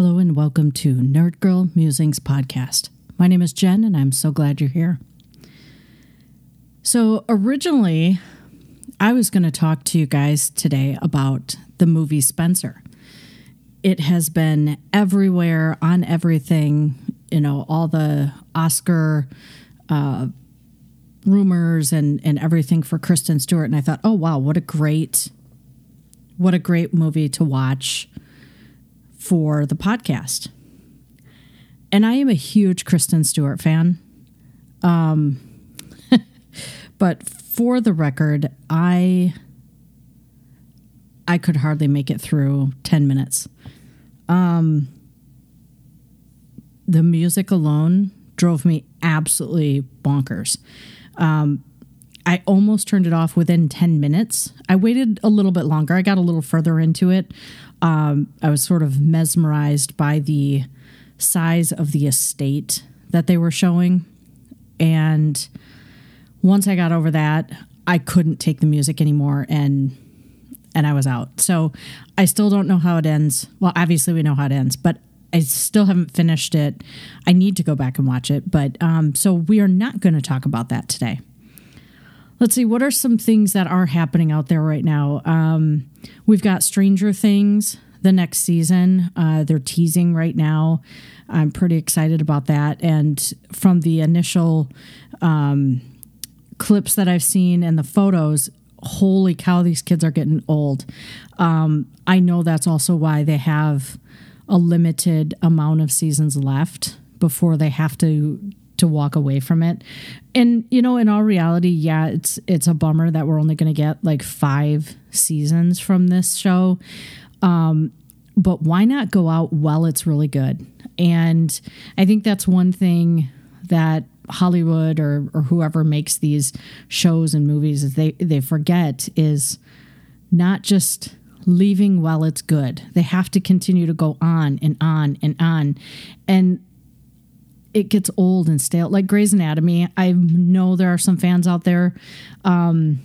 Hello and welcome to Nerd Girl Musings podcast. My name is Jen and I'm so glad you're here. So, originally, I was going to talk to you guys today about the movie Spencer. It has been everywhere, on everything, you know, all the Oscar uh, rumors and, and everything for Kristen Stewart. And I thought, oh, wow, what a great, what a great movie to watch for the podcast. And I am a huge Kristen Stewart fan. Um, but for the record, I I could hardly make it through 10 minutes. Um, the music alone drove me absolutely bonkers. Um, I almost turned it off within 10 minutes. I waited a little bit longer. I got a little further into it um, I was sort of mesmerized by the size of the estate that they were showing. And once I got over that, I couldn't take the music anymore and and I was out. So I still don't know how it ends. Well, obviously we know how it ends, but I still haven't finished it. I need to go back and watch it, but um, so we are not going to talk about that today. Let's see, what are some things that are happening out there right now? Um, we've got Stranger Things, the next season. Uh, they're teasing right now. I'm pretty excited about that. And from the initial um, clips that I've seen and the photos, holy cow, these kids are getting old. Um, I know that's also why they have a limited amount of seasons left before they have to to walk away from it. And you know, in all reality, yeah, it's it's a bummer that we're only going to get like 5 seasons from this show. Um but why not go out while it's really good? And I think that's one thing that Hollywood or, or whoever makes these shows and movies is they they forget is not just leaving while it's good. They have to continue to go on and on and on. And it gets old and stale. Like Grey's Anatomy, I know there are some fans out there. Um,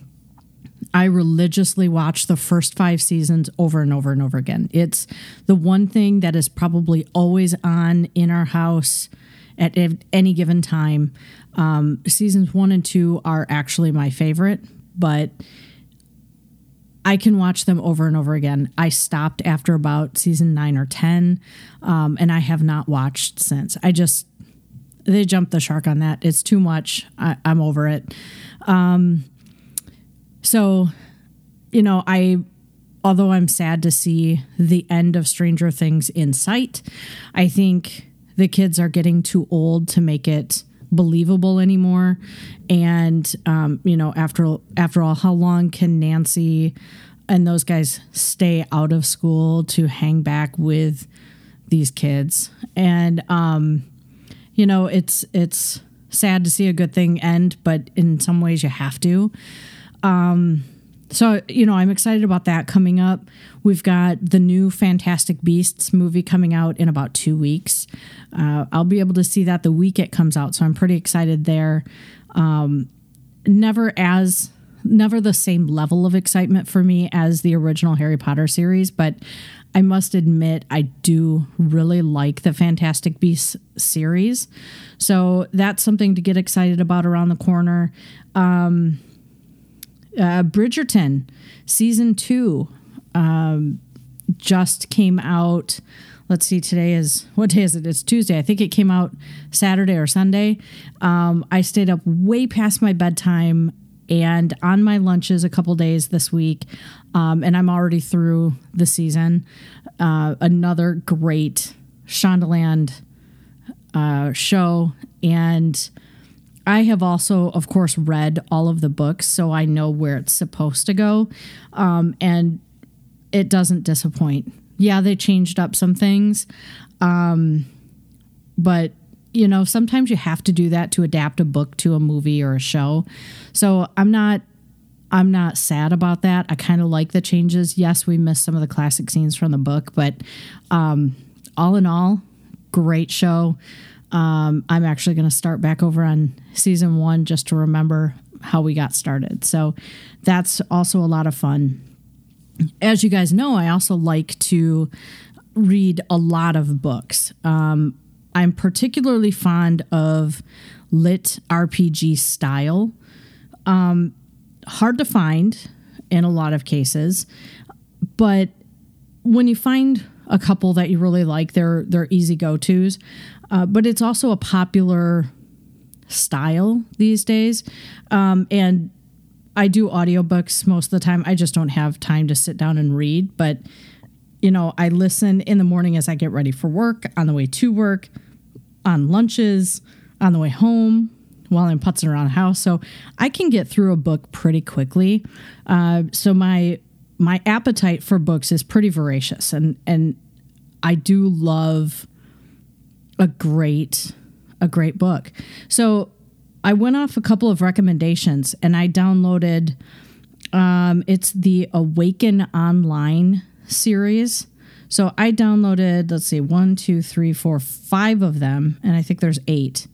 I religiously watch the first five seasons over and over and over again. It's the one thing that is probably always on in our house at any given time. Um, seasons one and two are actually my favorite, but I can watch them over and over again. I stopped after about season nine or 10, um, and I have not watched since. I just, they jumped the shark on that. It's too much. I, am over it. Um, so, you know, I, although I'm sad to see the end of Stranger Things in sight, I think the kids are getting too old to make it believable anymore. And, um, you know, after after all, how long can Nancy and those guys stay out of school to hang back with these kids? And, um, you know, it's it's sad to see a good thing end, but in some ways you have to. Um, so you know, I'm excited about that coming up. We've got the new Fantastic Beasts movie coming out in about two weeks. Uh, I'll be able to see that the week it comes out, so I'm pretty excited there. Um, never as never the same level of excitement for me as the original Harry Potter series, but I must admit, I do really like the Fantastic Beasts series. So that's something to get excited about around the corner. Um, uh, Bridgerton season two um, just came out. Let's see, today is what day is it? It's Tuesday. I think it came out Saturday or Sunday. Um, I stayed up way past my bedtime and on my lunches a couple days this week, um, and I'm already through the season. Uh, another great Shondaland uh, show, and I have also, of course, read all of the books, so I know where it's supposed to go, um, and it doesn't disappoint. Yeah, they changed up some things, um, but you know, sometimes you have to do that to adapt a book to a movie or a show. So I'm not I'm not sad about that. I kind of like the changes. Yes, we missed some of the classic scenes from the book, but um, all in all, great show. Um, I'm actually going to start back over on season one just to remember how we got started. So that's also a lot of fun. As you guys know, I also like to read a lot of books. Um, I'm particularly fond of lit RPG style. Um, hard to find in a lot of cases, but when you find a couple that you really like, they're they're easy go tos. Uh, but it's also a popular style these days, um, and I do audiobooks most of the time. I just don't have time to sit down and read, but you know, I listen in the morning as I get ready for work, on the way to work, on lunches, on the way home, while I'm putzing around the house. So I can get through a book pretty quickly. Uh, so my my appetite for books is pretty voracious, and and I do love a great a great book. So I went off a couple of recommendations, and I downloaded. Um, it's the Awaken Online series. So I downloaded, let's see, one, two, three, four, five of them, and I think there's eight.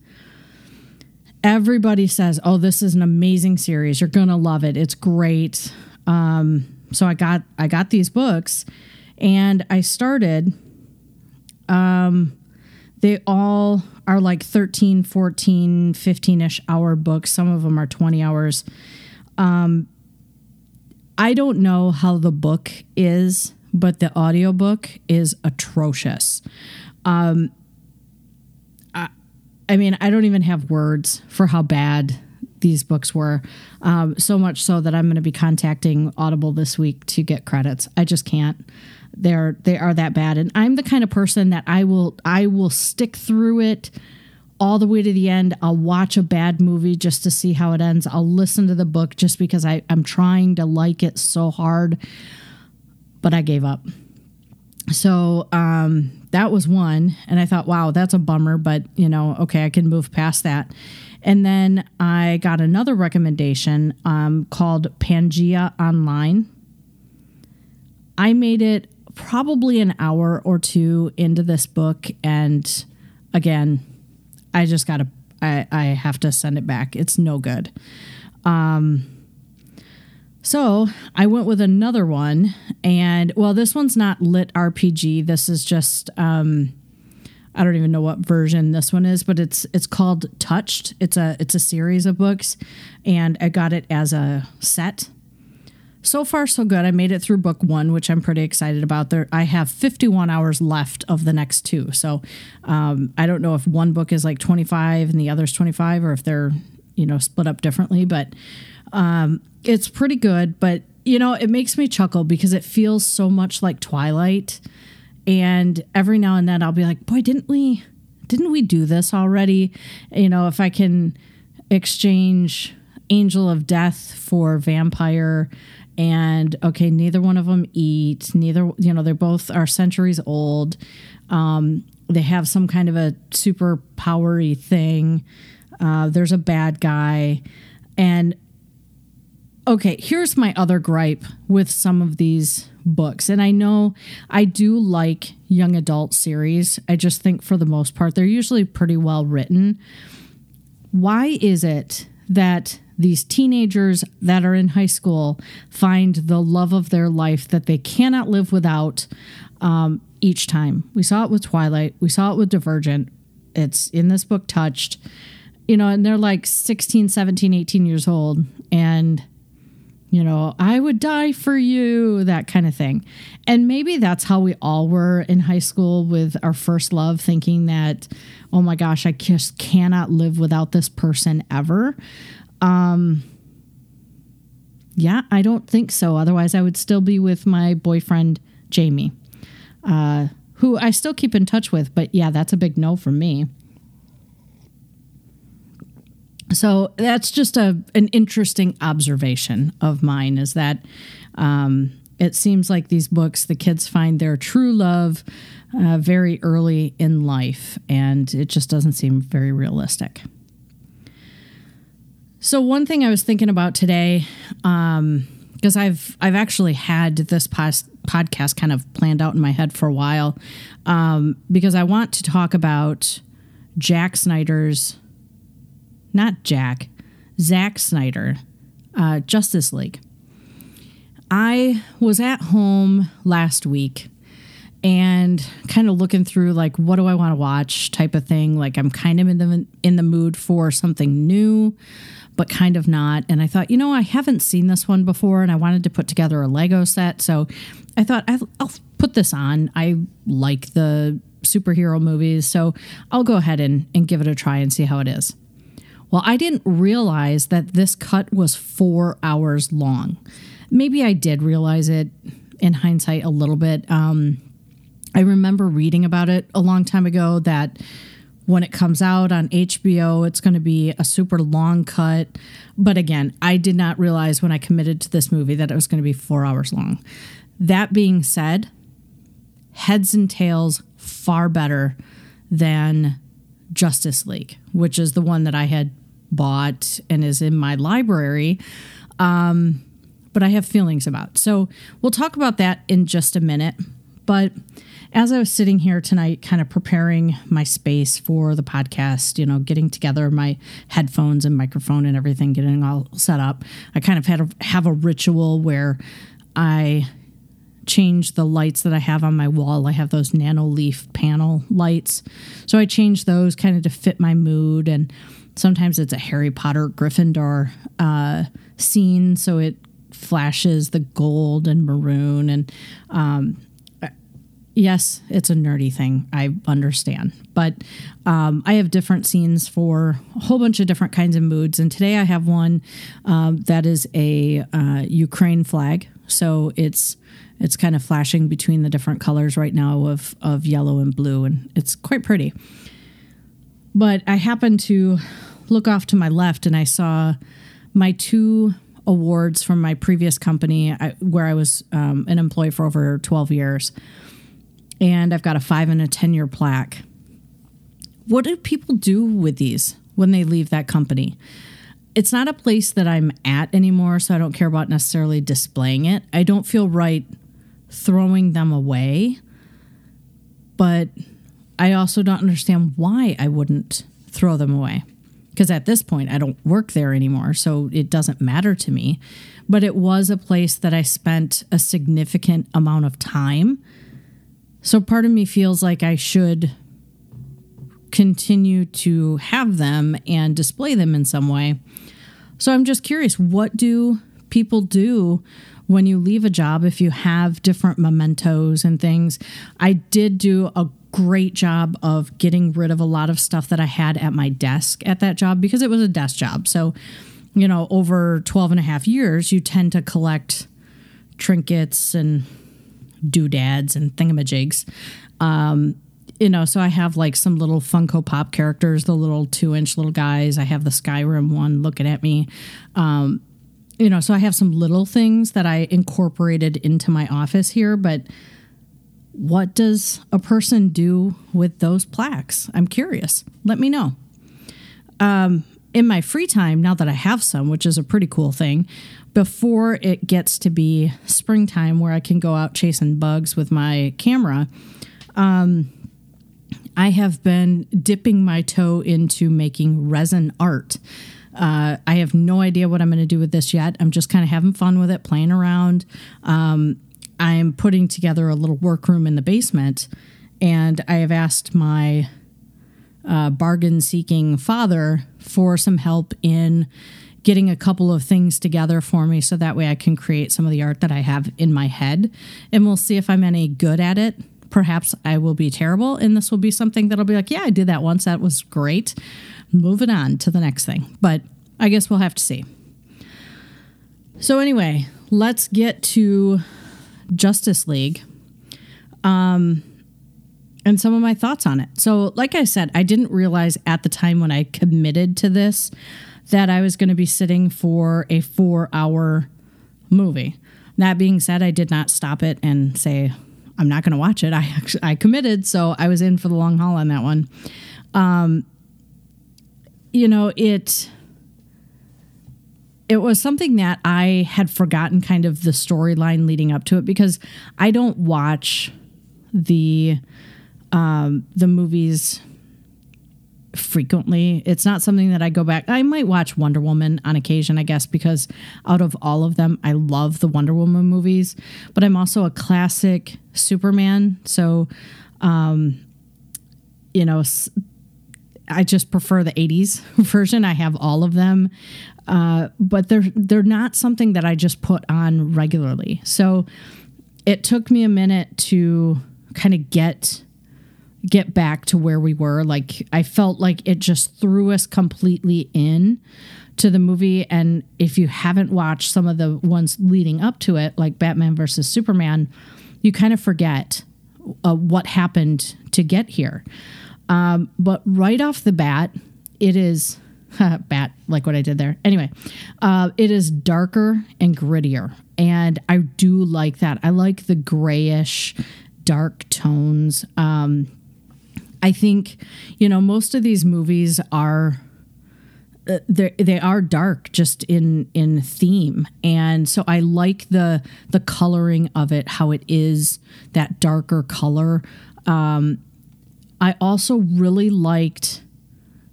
Everybody says, "Oh, this is an amazing series. You're gonna love it. It's great." Um, so I got I got these books, and I started. Um, they all are like 13 14 15ish hour books some of them are 20 hours um, i don't know how the book is but the audiobook is atrocious. Um, I, I mean, I don't even have words for how bad these books were. Um, so much so that I'm going to be contacting Audible this week to get credits. I just can't. They're they are that bad, and I'm the kind of person that I will I will stick through it all the way to the end. I'll watch a bad movie just to see how it ends. I'll listen to the book just because I, I'm trying to like it so hard but I gave up. So um, that was one. And I thought, wow, that's a bummer, but you know, okay, I can move past that. And then I got another recommendation um, called Pangea Online. I made it probably an hour or two into this book. And again, I just got to, I, I have to send it back. It's no good. Um, so I went with another one, and well, this one's not lit RPG. This is just um, I don't even know what version this one is, but it's it's called Touched. It's a it's a series of books, and I got it as a set. So far, so good. I made it through book one, which I'm pretty excited about. There, I have 51 hours left of the next two. So um, I don't know if one book is like 25 and the other's 25, or if they're you know split up differently, but um, it's pretty good, but you know, it makes me chuckle because it feels so much like Twilight. And every now and then I'll be like, boy, didn't we didn't we do this already? You know, if I can exchange Angel of Death for Vampire and okay, neither one of them eat, neither you know, they're both are centuries old. Um, they have some kind of a super powery thing. Uh, there's a bad guy. And okay, here's my other gripe with some of these books. And I know I do like young adult series. I just think for the most part, they're usually pretty well written. Why is it that these teenagers that are in high school find the love of their life that they cannot live without um, each time? We saw it with Twilight, we saw it with Divergent. It's in this book, Touched. You know, and they're like 16, 17, 18 years old. And you know, I would die for you, that kind of thing. And maybe that's how we all were in high school with our first love, thinking that, oh my gosh, I just cannot live without this person ever. Um, yeah, I don't think so. Otherwise, I would still be with my boyfriend, Jamie, uh, who I still keep in touch with. But yeah, that's a big no for me. So that's just a an interesting observation of mine is that um, it seems like these books the kids find their true love uh, very early in life, and it just doesn't seem very realistic. So one thing I was thinking about today, because um, I've I've actually had this pos- podcast kind of planned out in my head for a while, um, because I want to talk about Jack Snyder's not Jack, Zack Snyder, uh, Justice League. I was at home last week and kind of looking through like what do I want to watch type of thing. Like I'm kind of in the in the mood for something new, but kind of not. And I thought, you know, I haven't seen this one before, and I wanted to put together a Lego set, so I thought I'll, I'll put this on. I like the superhero movies, so I'll go ahead and, and give it a try and see how it is. Well, I didn't realize that this cut was four hours long. Maybe I did realize it in hindsight a little bit. Um, I remember reading about it a long time ago that when it comes out on HBO, it's going to be a super long cut. But again, I did not realize when I committed to this movie that it was going to be four hours long. That being said, heads and tails far better than Justice League, which is the one that I had bought and is in my library. Um, but I have feelings about. So we'll talk about that in just a minute. But as I was sitting here tonight, kind of preparing my space for the podcast, you know, getting together my headphones and microphone and everything, getting all set up, I kind of had a, have a ritual where I change the lights that I have on my wall. I have those Nanoleaf panel lights. So I change those kind of to fit my mood. And sometimes it's a Harry Potter Gryffindor uh, scene. So it flashes the gold and maroon. And um, yes, it's a nerdy thing. I understand. But um, I have different scenes for a whole bunch of different kinds of moods. And today I have one um, that is a uh, Ukraine flag. So it's it's kind of flashing between the different colors right now of, of yellow and blue, and it's quite pretty. But I happen to look off to my left and I saw my two awards from my previous company I, where I was um, an employee for over 12 years. And I've got a five and a 10 year plaque. What do people do with these when they leave that company? It's not a place that I'm at anymore, so I don't care about necessarily displaying it. I don't feel right throwing them away, but I also don't understand why I wouldn't throw them away. Because at this point, I don't work there anymore, so it doesn't matter to me. But it was a place that I spent a significant amount of time. So part of me feels like I should continue to have them and display them in some way. So I'm just curious what do people do when you leave a job if you have different mementos and things. I did do a great job of getting rid of a lot of stuff that I had at my desk at that job because it was a desk job. So, you know, over 12 and a half years, you tend to collect trinkets and doodads and thingamajigs. Um, you know, so I have like some little Funko Pop characters, the little two inch little guys. I have the Skyrim one looking at me. Um, you know, so I have some little things that I incorporated into my office here, but what does a person do with those plaques? I'm curious. Let me know. Um, in my free time, now that I have some, which is a pretty cool thing, before it gets to be springtime where I can go out chasing bugs with my camera, um, I have been dipping my toe into making resin art. Uh, I have no idea what I'm going to do with this yet. I'm just kind of having fun with it, playing around. Um, I'm putting together a little workroom in the basement, and I have asked my uh, bargain seeking father for some help in getting a couple of things together for me so that way I can create some of the art that I have in my head. And we'll see if I'm any good at it. Perhaps I will be terrible, and this will be something that'll be like, yeah, I did that once. That was great moving on to the next thing. But I guess we'll have to see. So, anyway, let's get to Justice League um, and some of my thoughts on it. So, like I said, I didn't realize at the time when I committed to this that I was going to be sitting for a four hour movie. That being said, I did not stop it and say, I'm not going to watch it. I actually, I committed, so I was in for the long haul on that one. Um, you know, it it was something that I had forgotten kind of the storyline leading up to it because I don't watch the um, the movies frequently. It's not something that I go back. I might watch Wonder Woman on occasion, I guess, because out of all of them, I love the Wonder Woman movies. But I'm also a classic Superman, so um, you know, I just prefer the '80s version. I have all of them, uh, but they're they're not something that I just put on regularly. So it took me a minute to kind of get get back to where we were. Like I felt like it just threw us completely in to the movie. And if you haven't watched some of the ones leading up to it, like Batman versus Superman, you kind of forget uh, what happened to get here. Um, but right off the bat, it is bat like what I did there. Anyway, uh, it is darker and grittier, and I do like that. I like the grayish, dark tones. Um, I think, you know, most of these movies are uh, they are dark just in in theme and so i like the the coloring of it how it is that darker color um i also really liked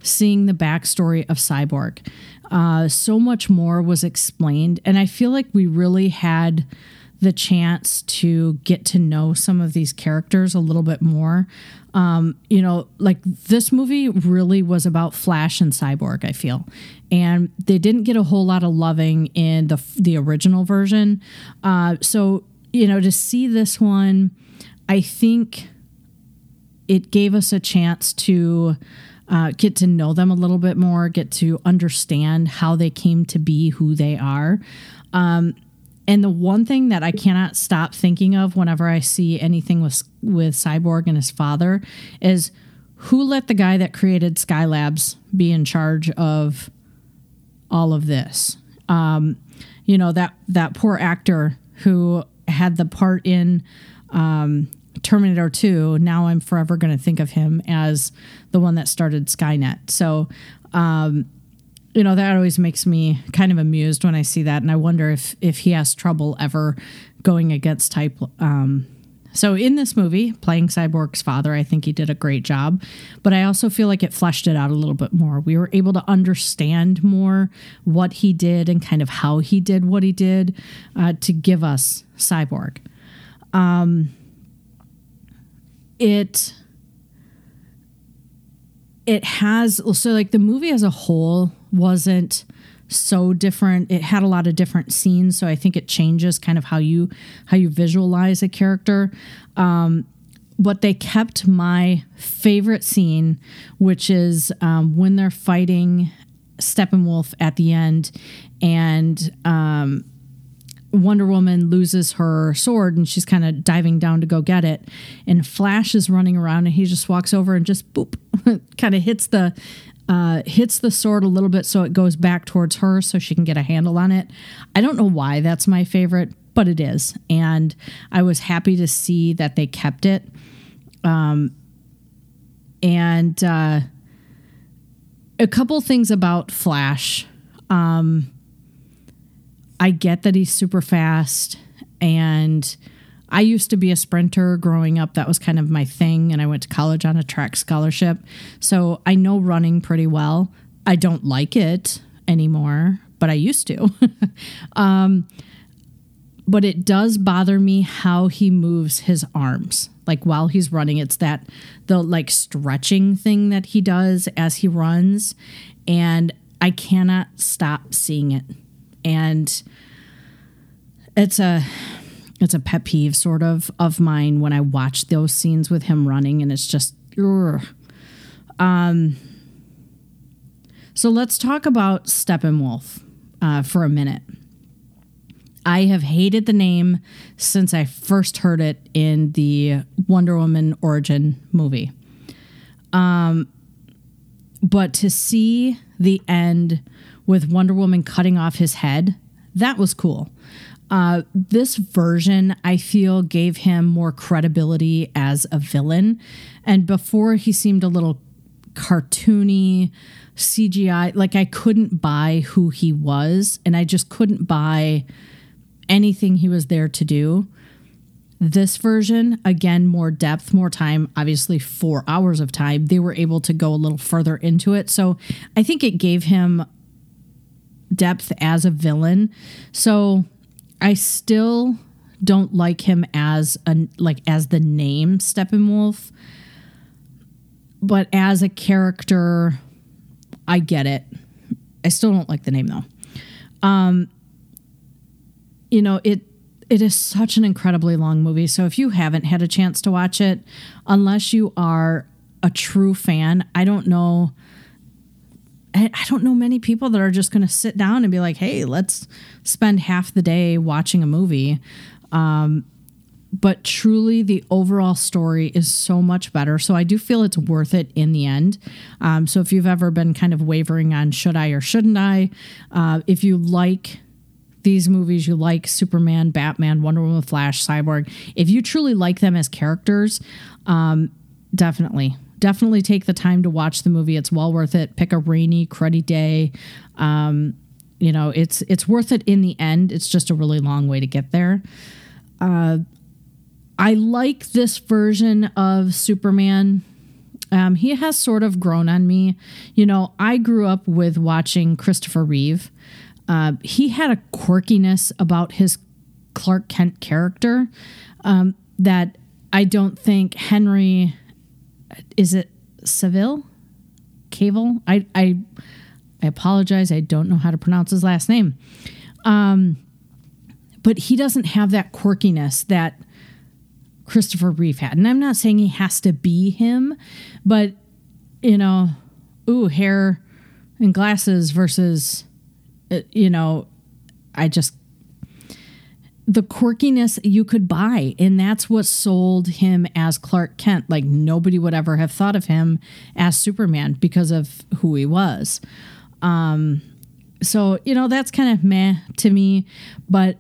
seeing the backstory of cyborg uh so much more was explained and i feel like we really had the chance to get to know some of these characters a little bit more. Um, you know, like this movie really was about Flash and Cyborg, I feel. And they didn't get a whole lot of loving in the the original version. Uh, so, you know, to see this one, I think it gave us a chance to uh, get to know them a little bit more, get to understand how they came to be who they are. Um, and the one thing that I cannot stop thinking of whenever I see anything with with Cyborg and his father is who let the guy that created Skylabs be in charge of all of this? Um, you know that that poor actor who had the part in um, Terminator 2. Now I'm forever going to think of him as the one that started Skynet. So um, you know that always makes me kind of amused when I see that, and I wonder if if he has trouble ever going against type. Um, so in this movie, playing Cyborg's father, I think he did a great job, but I also feel like it fleshed it out a little bit more. We were able to understand more what he did and kind of how he did what he did uh, to give us Cyborg. Um, it it has so like the movie as a whole wasn't so different. It had a lot of different scenes so i think it changes kind of how you how you visualize a character. Um, but they kept my favorite scene which is um, when they're fighting steppenwolf at the end and um, Wonder Woman loses her sword and she's kind of diving down to go get it. And Flash is running around and he just walks over and just boop, kind of hits the uh, hits the sword a little bit so it goes back towards her so she can get a handle on it. I don't know why that's my favorite, but it is. And I was happy to see that they kept it. Um, and uh, a couple things about Flash. Um, I get that he's super fast and I used to be a sprinter growing up. That was kind of my thing. And I went to college on a track scholarship. So I know running pretty well. I don't like it anymore, but I used to. um, but it does bother me how he moves his arms. Like while he's running, it's that the like stretching thing that he does as he runs. And I cannot stop seeing it. And it's a it's a pet peeve sort of of mine when I watch those scenes with him running, and it's just. Um. So let's talk about Steppenwolf uh, for a minute. I have hated the name since I first heard it in the Wonder Woman origin movie. Um, but to see the end with Wonder Woman cutting off his head, that was cool. Uh, this version, I feel, gave him more credibility as a villain. And before, he seemed a little cartoony, CGI. Like, I couldn't buy who he was, and I just couldn't buy anything he was there to do. This version, again, more depth, more time, obviously four hours of time. They were able to go a little further into it. So I think it gave him depth as a villain. So I still don't like him as a like as the name Steppenwolf. But as a character, I get it. I still don't like the name though. Um you know, it it is such an incredibly long movie. So if you haven't had a chance to watch it, unless you are a true fan, I don't know I, don't know many people that are just going to sit down and be like, "Hey, let's spend half the day watching a movie." Um, but truly, the overall story is so much better. So I do feel it's worth it in the end. Um, so if you've ever been kind of wavering on should I or shouldn't I, uh, if you like these movies, you like Superman, Batman, Wonder Woman, Flash, Cyborg, if you truly like them as characters, um, definitely definitely take the time to watch the movie. It's well worth it. Pick a rainy, cruddy day. Um, you know, it's it's worth it in the end. It's just a really long way to get there. Uh, I like this version of Superman. Um, he has sort of grown on me. You know, I grew up with watching Christopher Reeve. Uh, he had a quirkiness about his Clark Kent character um, that I don't think Henry is it Seville? Cavill? I I I apologize. I don't know how to pronounce his last name. Um, but he doesn't have that quirkiness that Christopher Reeve had. And I'm not saying he has to be him, but you know, ooh, hair and glasses versus, uh, you know, I just the quirkiness you could buy and that's what sold him as Clark Kent. Like nobody would ever have thought of him as Superman because of who he was. Um so you know that's kind of meh to me but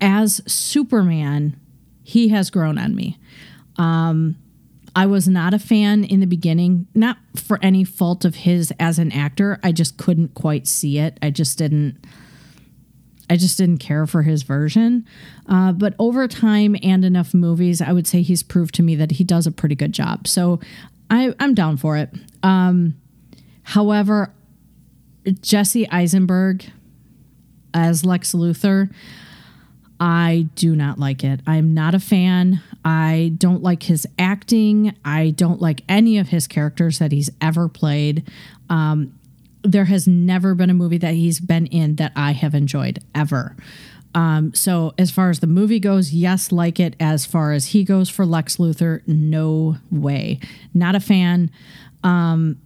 as Superman he has grown on me. Um I was not a fan in the beginning, not for any fault of his as an actor. I just couldn't quite see it. I just didn't I just didn't care for his version. Uh, but over time and enough movies, I would say he's proved to me that he does a pretty good job. So I, am down for it. Um, however, Jesse Eisenberg as Lex Luthor, I do not like it. I'm not a fan. I don't like his acting. I don't like any of his characters that he's ever played. Um, there has never been a movie that he's been in that I have enjoyed ever. Um, so as far as the movie goes, yes, like it. As far as he goes for Lex Luthor, no way. Not a fan. Um,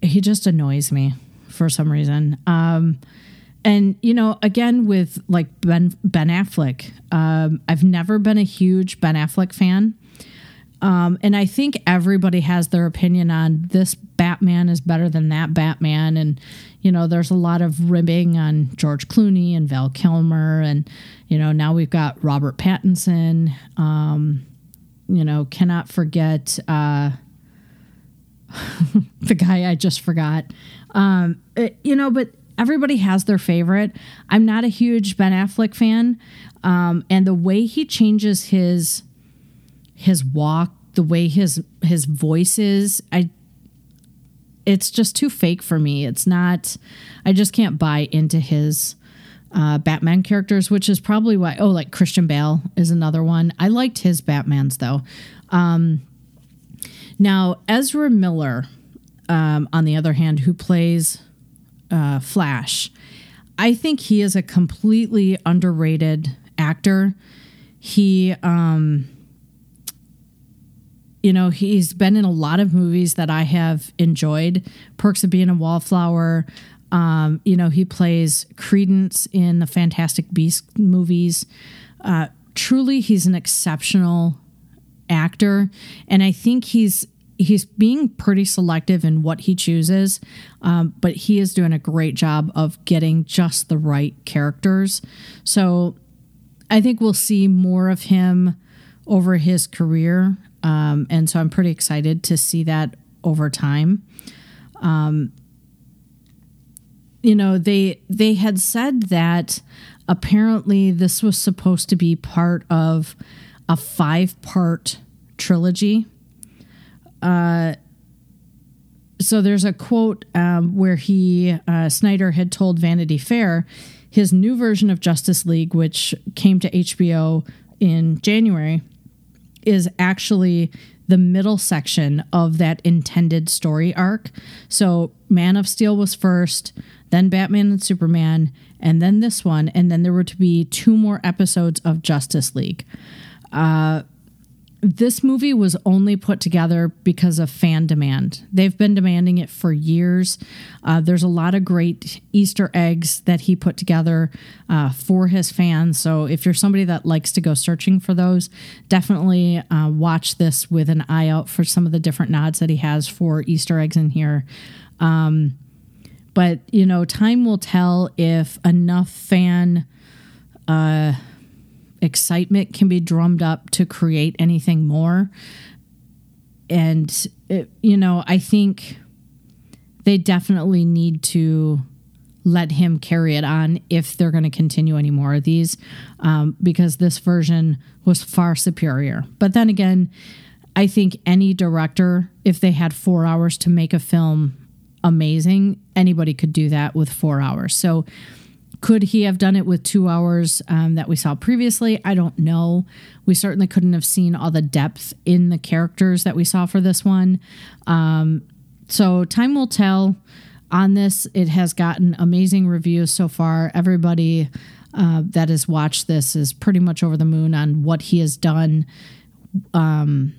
he just annoys me for some reason. Um, and you know, again with like Ben Ben Affleck, um, I've never been a huge Ben Affleck fan. Um, and I think everybody has their opinion on this Batman is better than that Batman. And, you know, there's a lot of ribbing on George Clooney and Val Kilmer. And, you know, now we've got Robert Pattinson. Um, you know, cannot forget uh, the guy I just forgot. Um, it, you know, but everybody has their favorite. I'm not a huge Ben Affleck fan. Um, and the way he changes his his walk, the way his his voice is, I it's just too fake for me. It's not I just can't buy into his uh, Batman characters, which is probably why. Oh, like Christian Bale is another one. I liked his Batmans though. Um, now Ezra Miller, um, on the other hand, who plays uh, Flash, I think he is a completely underrated actor. He um, you know, he's been in a lot of movies that I have enjoyed. Perks of Being a Wallflower. Um, you know, he plays Credence in the Fantastic Beast movies. Uh, truly, he's an exceptional actor, and I think he's he's being pretty selective in what he chooses. Um, but he is doing a great job of getting just the right characters. So I think we'll see more of him over his career. Um, and so I'm pretty excited to see that over time. Um, you know, they they had said that apparently this was supposed to be part of a five part trilogy. Uh, so there's a quote um, where he uh, Snyder had told Vanity Fair his new version of Justice League, which came to HBO in January, is actually the middle section of that intended story arc. So Man of Steel was first, then Batman and Superman, and then this one, and then there were to be two more episodes of Justice League. Uh, this movie was only put together because of fan demand. They've been demanding it for years. Uh, there's a lot of great Easter eggs that he put together uh, for his fans. So if you're somebody that likes to go searching for those, definitely uh, watch this with an eye out for some of the different nods that he has for Easter eggs in here. Um, but, you know, time will tell if enough fan uh, excitement can be drummed up to create anything more. And, it, you know, I think they definitely need to let him carry it on if they're going to continue any more of these, um, because this version was far superior. But then again, I think any director, if they had four hours to make a film amazing, anybody could do that with four hours. So, could he have done it with two hours um, that we saw previously? I don't know. We certainly couldn't have seen all the depth in the characters that we saw for this one. Um, so time will tell on this. It has gotten amazing reviews so far. Everybody uh, that has watched this is pretty much over the moon on what he has done. Um,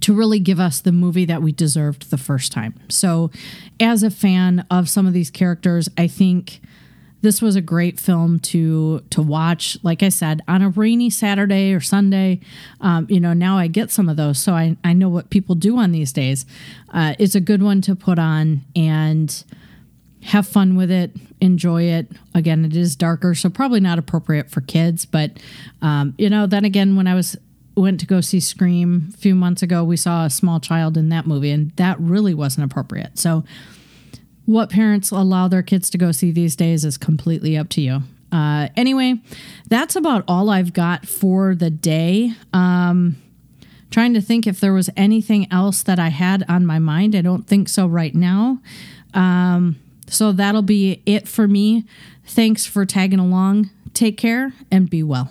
to really give us the movie that we deserved the first time. So, as a fan of some of these characters, I think this was a great film to to watch. Like I said, on a rainy Saturday or Sunday, um, you know. Now I get some of those, so I I know what people do on these days. Uh, it's a good one to put on and have fun with it, enjoy it. Again, it is darker, so probably not appropriate for kids. But um, you know, then again, when I was went to go see Scream a few months ago, we saw a small child in that movie, and that really wasn't appropriate. So what parents allow their kids to go see these days is completely up to you. Uh, anyway, that's about all I've got for the day. Um, trying to think if there was anything else that I had on my mind. I don't think so right now. Um, so that'll be it for me. Thanks for tagging along. Take care and be well.